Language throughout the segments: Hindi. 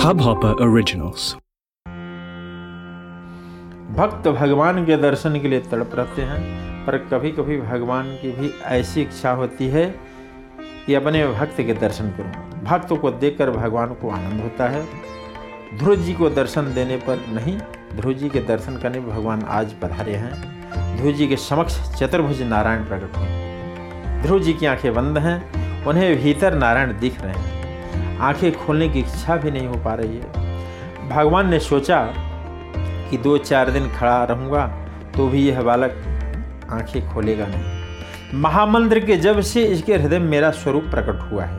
Hubhopper Originals. भक्त भगवान के दर्शन के लिए तड़प रहते हैं, पर कभी कभी भगवान की भी ऐसी इच्छा होती है कि अपने भक्त के दर्शन करूँ। भक्त को देखकर भगवान को आनंद होता है। ध्रुव जी को दर्शन देने पर नहीं, ध्रुव जी के दर्शन करने भगवान आज पधारे हैं। ध्रुव जी के समक्ष चतुर्भुज नारायण प्रकट हुए ध्रुव जी की आँखें बंद हैं, उन्हें भीतर नारायण दिख रहे हैं। आँखें खोलने की इच्छा भी नहीं हो पा रही है। भगवान ने सोचा कि दो चार दिन खड़ा रहूँगा तो भी यह बालक आँखें खोलेगा नहीं। महामंत्र के जब से इसके हृदय में मेरा स्वरूप प्रकट हुआ है,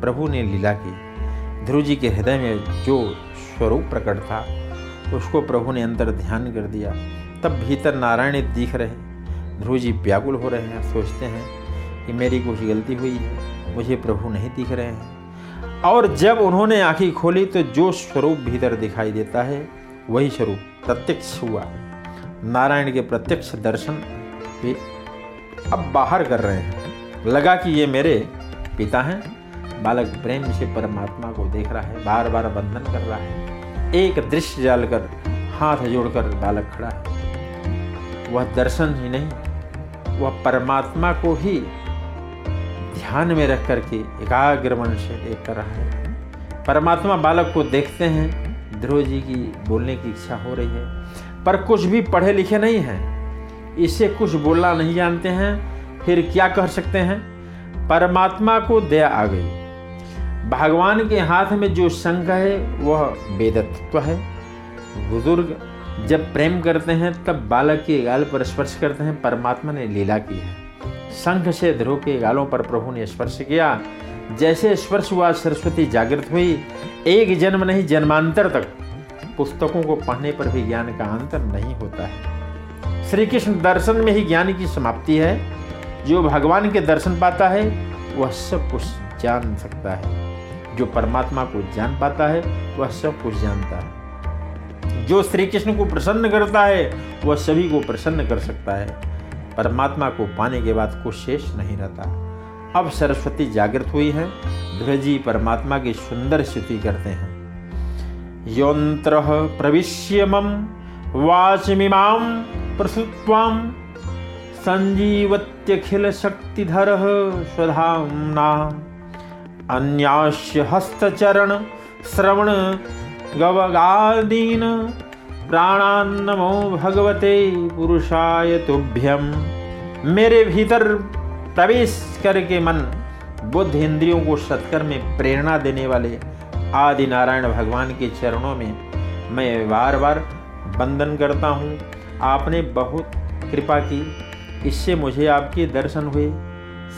प्रभु ने लीला की। ध्रुव जी के हृदय में जो स्वरूप प्रकट था, उसको प्रभु ने अंदर ध्यान कर दिया। तब भीतर नारायण दिख रहे। ध्रुव जी व्याकुल हो रहे हैं, सोचते हैं कि मेरी कुछ गलती हुई है, मुझे प्रभु नहीं दिख रहे हैं। और जब उन्होंने आँखें खोली तो जो स्वरूप भीतर दिखाई देता है, वही स्वरूप प्रत्यक्ष हुआ है। नारायण के प्रत्यक्ष दर्शन वे अब बाहर कर रहे हैं। लगा कि ये मेरे पिता हैं। बालक प्रेम से परमात्मा को देख रहा है बार बार बंधन कर रहा है। एक दृश्य डालकर हाथ जोड़कर बालक खड़ा है। वह दर्शन ही नहीं, वह परमात्मा को ही ध्यान में रख करके एकाग्र मन से देख कर रहा है। परमात्मा बालक को देखते हैं, ध्रुव जी की बोलने की इच्छा हो रही है। पर कुछ भी पढ़े लिखे नहीं हैं। इसे कुछ बोलना नहीं जानते हैं, फिर क्या कह सकते हैं? परमात्मा को दया आ गई। भगवान के हाथ में जो शंख है, वह वेदत्व है। बुज़ुर्ग जब प्रेम करते हैं, तब बालक के गाल पर स्पर्श करते हैं, परमात्मा ने लीला की है। शंख से ध्रुव के गालों पर प्रभु ने स्पर्श किया। जैसे स्पर्श हुआ, सरस्वती जागृत हुई। एक जन्म नहीं, जन्मांतर तक। पुस्तकों को पढ़ने पर भी ज्ञान का अंतर नहीं होता है। श्री कृष्ण दर्शन में ही ज्ञान की समाप्ति है। जो भगवान के दर्शन पाता है, वह सब कुछ जान सकता है। जो परमात्मा को जान पाता है, वह सब कुछ जानता है। जो श्री कृष्ण को प्रसन्न करता है, वह सभी को प्रसन्न कर सकता है। परमात्मा को पाने के बाद कुछ शेष नहीं रहता। अब सरस्वती जागृत हुई है ध्वजी परमात्मा की सुंदर स्तुति करते हैं। यंत्र प्रविश्य मम, वाचमीमां प्रसुत्वाम संजीवत्यखिल शक्तिधर स्वधाम्ना। अन्यास्य हस्तचरण श्रवण गवगादीन प्राणान्नमो भगवते पुरुषाय तुभ्यम। मेरे भीतर प्रवेश करके मन बुद्ध इंद्रियों को सत्कर में प्रेरणा देने वाले आदि नारायण भगवान के चरणों में मैं बार बार वंदन करता हूँ। आपने बहुत कृपा की। इससे मुझे आपके दर्शन हुए।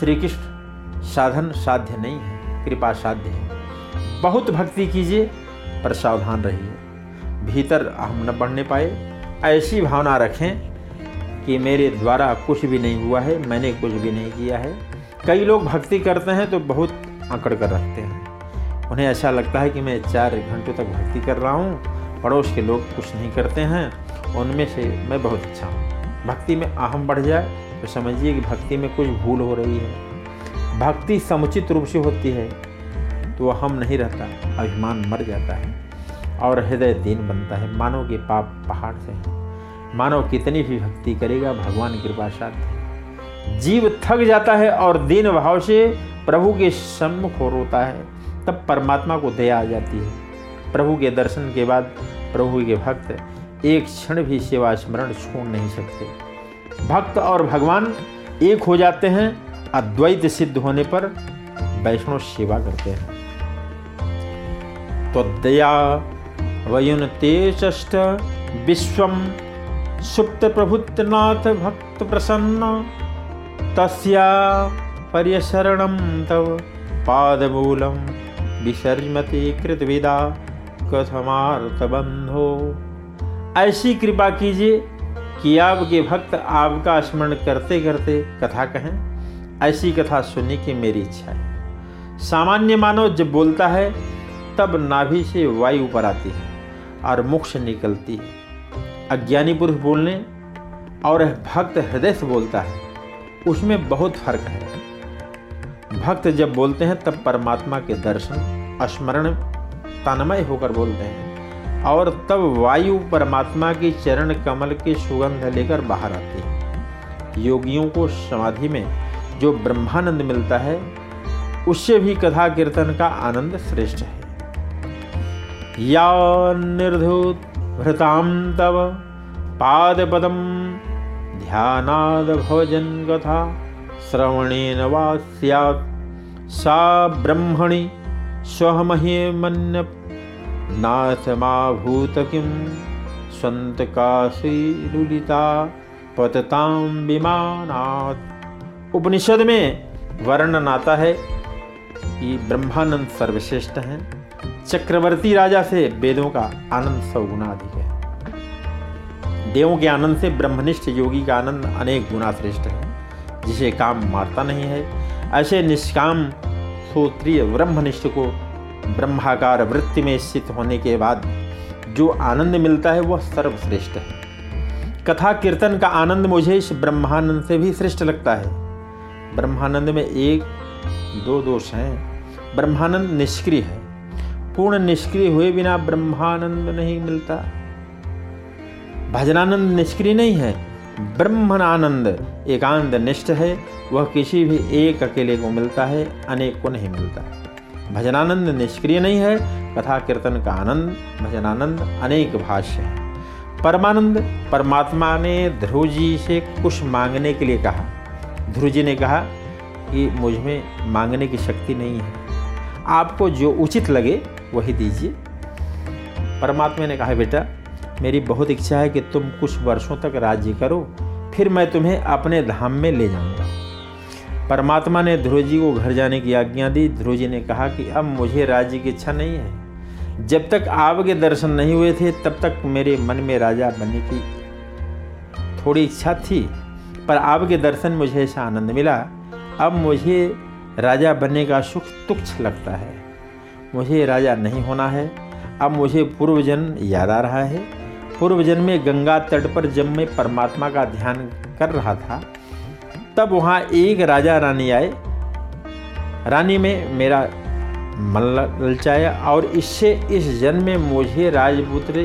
श्री कृष्ण साधन साध्य नहीं है, कृपा साध्य है। बहुत भक्ति कीजिए, पर सावधान रहिए। भीतर हम न बढ़ने पाए। ऐसी भावना रखें कि मेरे द्वारा कुछ भी नहीं हुआ है, मैंने कुछ भी नहीं किया है। कई लोग भक्ति करते हैं तो बहुत अकड़ कर रखते हैं। उन्हें ऐसा लगता है कि मैं चार घंटों तक भक्ति कर रहा हूँ, पड़ोस के लोग कुछ नहीं करते हैं, उनमें से मैं बहुत अच्छा हूँ। भक्ति में अहम बढ़ जाए तो समझिए कि भक्ति में कुछ भूल हो रही है। भक्ति समुचित रूप से होती है तो हम नहीं रहता, अभिमान मर जाता है। और हृदय दीन बनता है। मानव के पाप पहाड़ से मानव कितनी भी भक्ति करेगा, भगवान कृपा साथ जीव थक जाता है और दीन भाव से प्रभु के सम्मुख हो रोता है। तब परमात्मा को दया आ जाती है। प्रभु के दर्शन के बाद प्रभु के भक्त एक क्षण भी सेवा स्मरण छोड़ नहीं सकते। भक्त और भगवान एक हो जाते हैं, अद्वैत सिद्ध होने पर वैष्णव सेवा करते हैं। तो दया वयुनतेष्ट विश्व सुप्त प्रभुत्नाथ भक्त प्रसन्न तस्या पर्यशरणं तव पादमूलं विसर्जमति कृतविदा कथमार्थबंधो ऐसी कृपा कीजिए कि आपके भक्त आपका स्मरण करते करते कथा कहें, ऐसी कथा सुनने की मेरी इच्छा है। सामान्य मानव जब बोलता है, तब नाभि से वायु ऊपर आती है। और मुख से निकलती है। अज्ञानी पुरुष बोलने और भक्त हृदय से बोलता है, उसमें बहुत फ़र्क है। भक्त जब बोलते हैं, तब परमात्मा के दर्शन, स्मरण, तन्मय होकर बोलते हैं और तब वायु परमात्मा की चरण कमल की सुगंध लेकर बाहर आती है। योगियों को समाधि में जो ब्रह्मानंद मिलता है, उससे भी कथा कीर्तन का आनंद श्रेष्ठ है। या निर्धूत भृताम तव भोजन कथा श्रवणेन वा सा ब्रह्मणि स्वमह्यमन्य नाथमाभूत किं? स्वन्तकाशीलुलिता पतताम विमानात्। उपनिषद में वर्णन आता है कि ब्रह्मानंद सर्वश्रेष्ठ हैं। चक्रवर्ती राजा से वेदों का आनंद सौ गुना अधिक है। देवों के आनंद से ब्रह्मनिष्ठ योगी का आनंद अनेक गुना श्रेष्ठ है, जिसे काम मारता नहीं है। ऐसे निष्काम, सूत्रीय ब्रह्मनिष्ठ को ब्रह्माकार वृत्ति में स्थित होने के बाद जो आनंद मिलता है, वह सर्वश्रेष्ठ है। कथा कीर्तन का आनंद मुझे इस ब्रह्मानंद से भी श्रेष्ठ लगता है। ब्रह्मानंद में एक, दो दोष हैं। ब्रह्मानंद निष्क्रिय है। पूर्ण निष्क्रिय हुए बिना ब्रह्मानंद नहीं मिलता। भजनानंद निष्क्रिय नहीं है ब्रह्मानंद एकांत निष्ठ है, वह किसी भी एक अकेले को मिलता है, अनेक को नहीं मिलता। भजनानंद निष्क्रिय नहीं है, कथा कीर्तन का आनंद, भजनानंद अनेक भाष्य है। परमानंद परमात्मा ने ध्रुव जी से कुछ मांगने के लिए कहा। ध्रुव जी ने कहा कि मुझमें मांगने की शक्ति नहीं है। आपको जो उचित लगे, वही दीजिए। परमात्मा ने कहा, बेटा, मेरी बहुत इच्छा है कि तुम कुछ वर्षों तक राज्य करो, फिर मैं तुम्हें अपने धाम में ले जाऊँगा। परमात्मा ने ध्रुव जी को घर जाने की आज्ञा दी। ध्रुव जी ने कहा कि, अब मुझे राज्य की इच्छा नहीं है। जब तक आपके दर्शन नहीं हुए थे, तब तक मेरे मन में राजा बनने की थोड़ी इच्छा थी, पर आपके दर्शन मुझे ऐसा आनंद मिला। अब मुझे राजा बनने का सुख तुच्छ लगता है। मुझे राजा नहीं होना है। अब मुझे पूर्व जन्म याद आ रहा है। पूर्व जन्म में गंगा तट पर जब मैं परमात्मा का ध्यान कर रहा था, तब वहाँ एक राजा रानी आए। रानी में मेरा मन ललचाया और इससे इस जन्म में मुझे राजपुत्र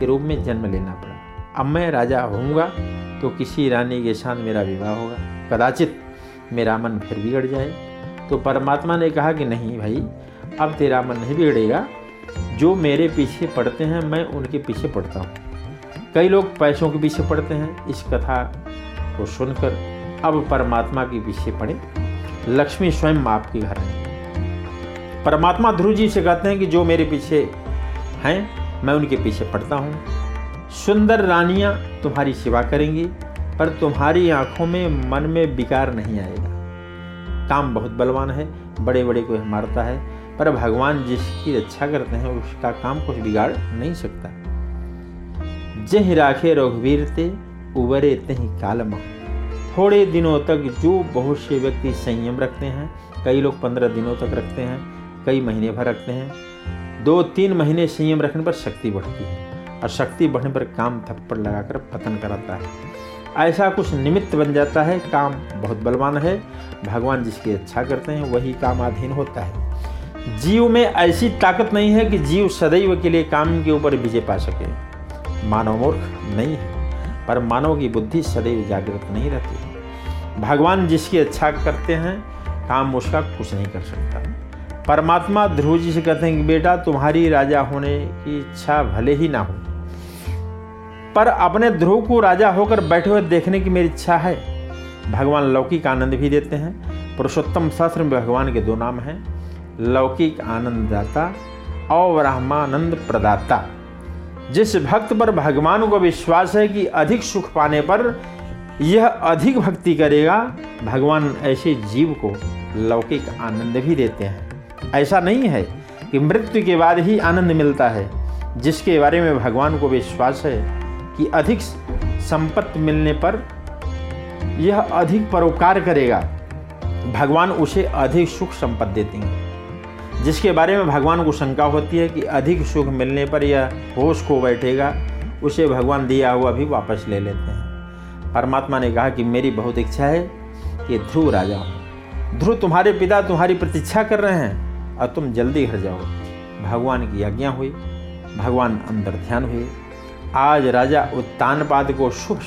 के रूप में जन्म लेना पड़ा। अब मैं राजा होऊँगा तो किसी रानी के साथ मेरा विवाह होगा। कदाचित मेरा मन फिर बिगड़ जाए। तो परमात्मा ने कहा कि नहीं भाई, अब तेरा मन नहीं बिगड़ेगा। जो मेरे पीछे पड़ते हैं, मैं उनके पीछे पड़ता हूँ। कई लोग पैसों के पीछे पड़ते हैं, इस कथा को सुनकर अब परमात्मा के पीछे पड़े। लक्ष्मी स्वयं आपके घर है। परमात्मा ध्रुव जी से कहते हैं कि जो मेरे पीछे हैं, मैं उनके पीछे पड़ता हूँ। सुंदर रानियाँ तुम्हारी सेवा करेंगी, पर तुम्हारी आँखों में मन में विकार नहीं आएगा। काम बहुत बलवान है बड़े बड़े को मारता है, पर भगवान जिसकी रक्षा करते हैं, उसका काम कुछ बिगाड़ नहीं सकता। जह राखे रघुवीर ते, उबरे तही कालमा। थोड़े दिनों तक जो बहुत से व्यक्ति संयम रखते हैं, कई लोग पंद्रह दिनों तक रखते हैं, कई महीने भर रखते हैं, दो तीन महीने संयम रखने पर शक्ति बढ़ती है, और शक्ति बढ़ने पर काम थप्पड़ लगाकर पतन कराता है। ऐसा कुछ निमित्त बन जाता है, काम बहुत बलवान है, भगवान जिसकी इच्छा करते हैं, वही काम अधीन होता है। जीव में ऐसी ताकत नहीं है कि जीव सदैव के लिए काम के ऊपर विजय पा सके। मानव मूर्ख नहीं है, पर मानव की बुद्धि सदैव जागृत नहीं रहती भगवान जिसकी इच्छा करते हैं, काम उसका कुछ नहीं कर सकता। परमात्मा ध्रुव जी से कहते हैं कि, बेटा, तुम्हारी राजा होने की इच्छा भले ही ना हो पर अपने ध्रुव को राजा होकर बैठे हुए देखने की मेरी इच्छा है। भगवान लौकिक आनंद भी देते हैं। पुरुषोत्तम शास्त्र में भगवान के दो नाम हैं, लौकिक आनंददाता और ब्रह्मानंद प्रदाता। जिस भक्त पर भगवान को विश्वास है कि अधिक सुख पाने पर यह अधिक भक्ति करेगा, भगवान ऐसे जीव को लौकिक आनंद भी देते हैं। ऐसा नहीं है कि मृत्यु के बाद ही आनंद मिलता है, जिसके बारे में भगवान को विश्वास है। कि अधिक संपत्ति मिलने पर यह अधिक परोपकार करेगा। भगवान उसे अधिक सुख संपत्ति देते हैं। जिसके बारे में भगवान को शंका होती है कि अधिक सुख मिलने पर यह होश खो बैठेगा, उसे भगवान दिया हुआ भी वापस ले लेते हैं। परमात्मा ने कहा कि मेरी बहुत इच्छा है कि ध्रुव राजा हो। ध्रुव तुम्हारे पिता तुम्हारी प्रतीक्षा कर रहे हैं और तुम जल्दी घर जाओ। भगवान की आज्ञा हुई, भगवान अंदर ध्यान हुए। आज राजा उत्तानपाद को शुभ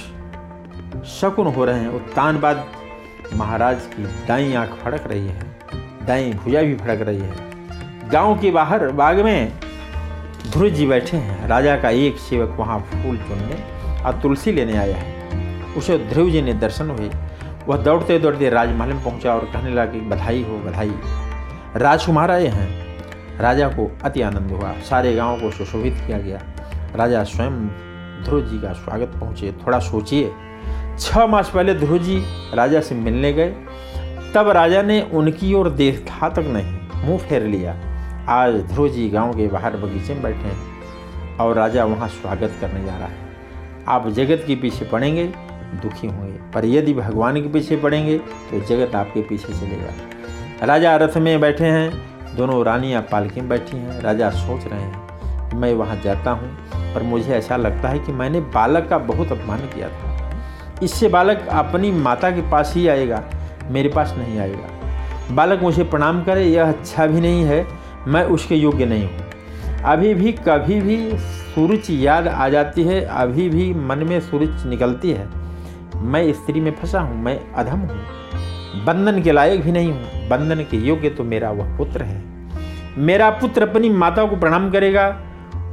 शकुन हो रहे हैं। उत्तानपाद महाराज की दाई आँख फड़क रही है, दाई भुजा भी फड़क रही है। गाँव के बाहर बाग में ध्रुव जी बैठे हैं। राजा का एक सेवक वहाँ फूल चुनने और तुलसी लेने आया है। उसे ध्रुव जी ने दर्शन हुए। वह दौड़ते दौड़ते राजमहल में पहुँचा और कहने लगा कि बधाई हो, बधाई। राजकुमार आए हैं। राजा को अति आनंद हुआ। सारे गाँव को सुशोभित किया गया। राजा स्वयं ध्रुव जी का स्वागत पहुँचे, थोड़ा सोचिए। छः मास पहले ध्रुव जी राजा से मिलने गए। तब राजा ने उनकी ओर देखा तक नहीं, मुँह फेर लिया। आज ध्रुव जी गाँव के बाहर बगीचे में बैठे हैं और राजा वहाँ स्वागत करने जा रहा है। आप जगत के पीछे पड़ेंगे, दुखी होंगे। पर यदि भगवान के पीछे पड़ेंगे तो जगत आपके पीछे चलेगा। राजा रथ में बैठे हैं, दोनों रानियाँ पालकी में बैठी हैं। राजा सोच रहे हैं मैं वहाँ जाता हूँ पर मुझे ऐसा लगता है कि मैंने बालक का बहुत अपमान किया था। इससे बालक अपनी माता के पास ही आएगा, मेरे पास नहीं आएगा। बालक मुझे प्रणाम करे, यह अच्छा भी नहीं है, मैं उसके योग्य नहीं हूँ। अभी भी, कभी भी सूरज याद आ जाती है, अभी भी मन में सूरज निकलती है। मैं स्त्री में फंसा हूँ, मैं अधम हूँ। बंधन के लायक भी नहीं हूँ, बंधन के योग्य तो मेरा वह पुत्र है। मेरा पुत्र अपनी माता को प्रणाम करेगा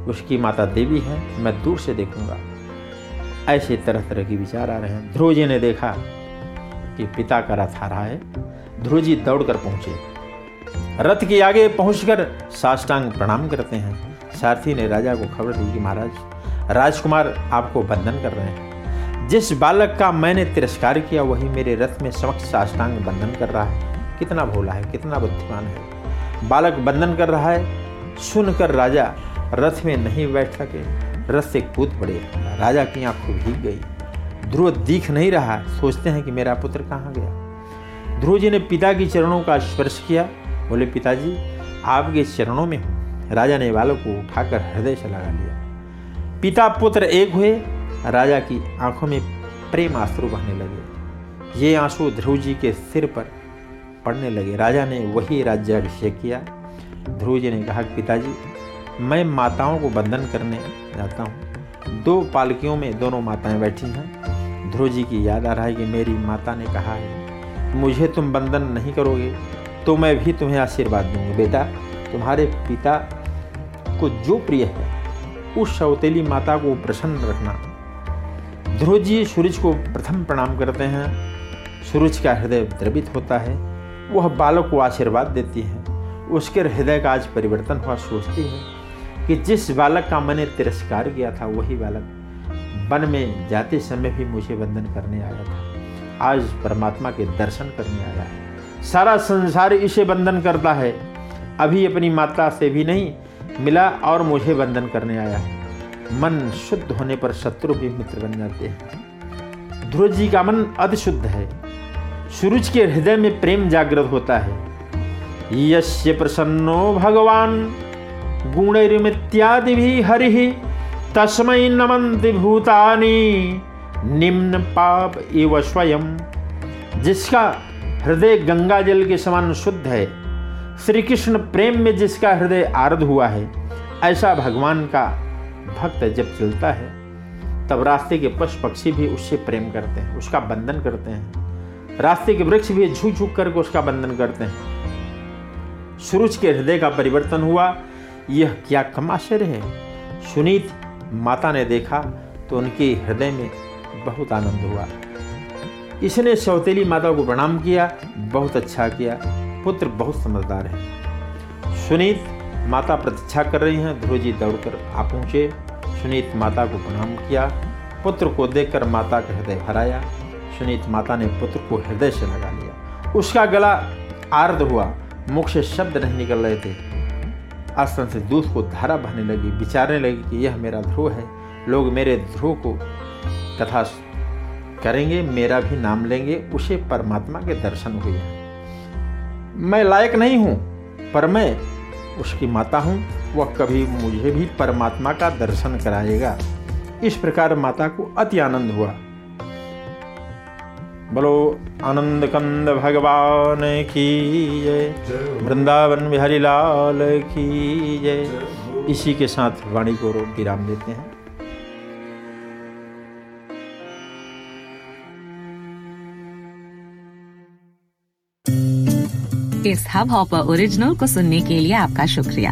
उसकी माता देवी है, मैं दूर से देखूँगा। ऐसे तरह तरह के विचार आ रहे हैं। ध्रुव जी ने देखा कि पिता का रथ आ रहा है। ध्रुव जी दौड़कर पहुँचे। रथ के आगे पहुंचकर साष्टांग प्रणाम करते हैं। सारथी ने राजा को खबर दी कि महाराज, राजकुमार आपको बंधन कर रहे हैं। जिस बालक का मैंने तिरस्कार किया, वही मेरे रथ में समक्ष साष्टांग बंधन कर रहा है। कितना भोला है, कितना बुद्धिमान है। बालक बंधन कर रहा है। सुनकर राजा रथ में नहीं बैठ सके। रथ से कूद पड़े। राजा की आँखों भीग गई। ध्रुव दिख नहीं रहा। सोचते हैं कि मेरा पुत्र कहाँ गया। ध्रुव जी ने पिता की चरणों का स्पर्श किया। बोले, पिताजी, आपके चरणों में हूँ। राजा ने बालक को उठाकर हृदय से लगा लिया। पिता पुत्र एक हुए। राजा की आँखों में प्रेम आँसू बहने लगे। ये आँसू ध्रुव जी के सिर पर पड़ने लगे। राजा ने वही राज्याभिषेक किया। ध्रुव जी ने कहा, पिताजी मैं माताओं को बंधन करने जाता हूँ। दो पालकियों में दोनों माताएँ बैठी हैं। ध्रुव जी की याद आ रहा है कि मेरी माता ने कहा है, मुझे तुम बंधन नहीं करोगे तो मैं भी तुम्हें आशीर्वाद दूँगा। बेटा, तुम्हारे पिता को जो प्रिय है, उस सौतेली माता को प्रसन्न रखना। ध्रुव जी सूरज को प्रथम प्रणाम करते हैं। सूरज का हृदय द्रवित होता है। वह बालक को आशीर्वाद देती है। उसके हृदय का आज परिवर्तन हुआ, सोचती है कि जिस बालक का मैंने तिरस्कार किया था, वही बालक वन में जाते समय भी मुझे वंदन करने आया था। आज परमात्मा के दर्शन करने आया है। सारा संसार इसे बंधन करता है। अभी अपनी माता से भी नहीं मिला और मुझे वंदन करने आया है। मन शुद्ध होने पर शत्रु भी मित्र बन जाते हैं। ध्रुव जी का मन अति शुद्ध है। सूरज के हृदय में प्रेम जागृत होता है। यश्य प्रसन्नो भगवान। गुणरिमित्यादि भी हरि। तस्मय नमंति भूतानी। निम्न पाप एव स्वयं। जिसका हृदय गंगा जल के समान शुद्ध है श्री कृष्ण प्रेम में जिसका हृदय आर्द हुआ है, ऐसा भगवान का भक्त जब चलता है, तब रास्ते के पशु पक्षी भी उससे प्रेम करते हैं, उसका बंधन करते हैं। रास्ते के वृक्ष भी झुक झुक करके उसका बंधन करते हैं। सूरज के हृदय का परिवर्तन हुआ यह क्या कम आश्चर्य है? सुनीत माता ने देखा तो उनके हृदय में बहुत आनंद हुआ। इसने सौतेली माता को प्रणाम किया, बहुत अच्छा किया, पुत्र बहुत समझदार है। सुनीत माता प्रतीक्षा कर रही हैं ध्रुव जी दौड़कर आ पहुँचे। सुनीत माता को प्रणाम किया, पुत्र को देखकर माता का हृदय हराया। सुनीत माता ने पुत्र को हृदय से लगा लिया। उसका गला आर्द हुआ, मुख से शब्द नहीं निकल रहे थे। आसन से दूध को धारा बहने लगी, विचारने लगी कि यह मेरा ध्रुव है। लोग मेरे ध्रुव को कथा करेंगे, मेरा भी नाम लेंगे। उसे परमात्मा के दर्शन हुए। मैं लायक नहीं हूँ, पर मैं उसकी माता हूँ। वह कभी मुझे भी परमात्मा का दर्शन कराएगा। इस प्रकार माता को अति आनंद हुआ। बोलो आनंद कंद भगवान की जय। वृंदावन बिहारी लाल की जय इसी के साथ वाणी को विराम देते हैं। इस हब हॉपर ओरिजिनल को सुनने के लिए आपका शुक्रिया।